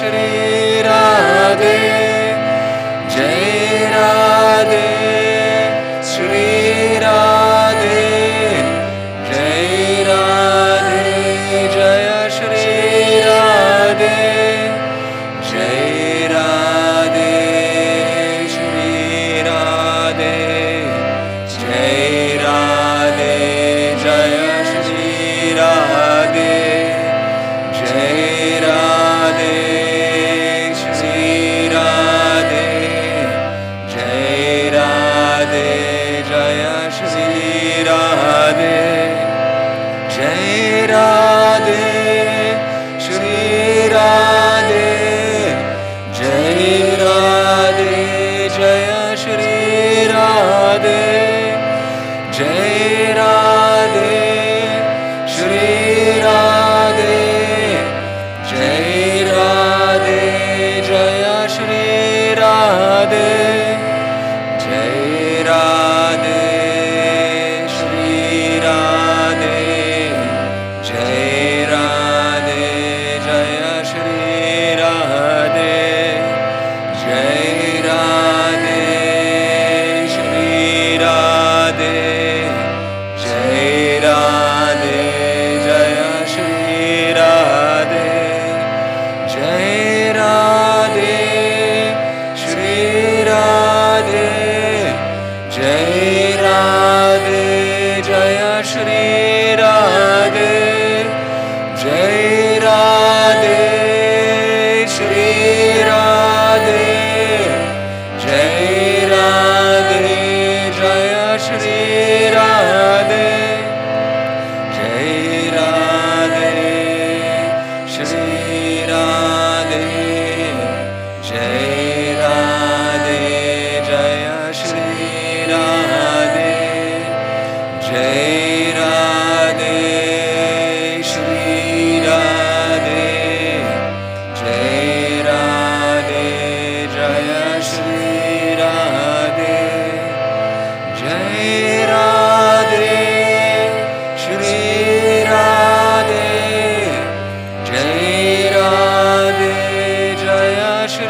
Shri. Hare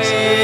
Hare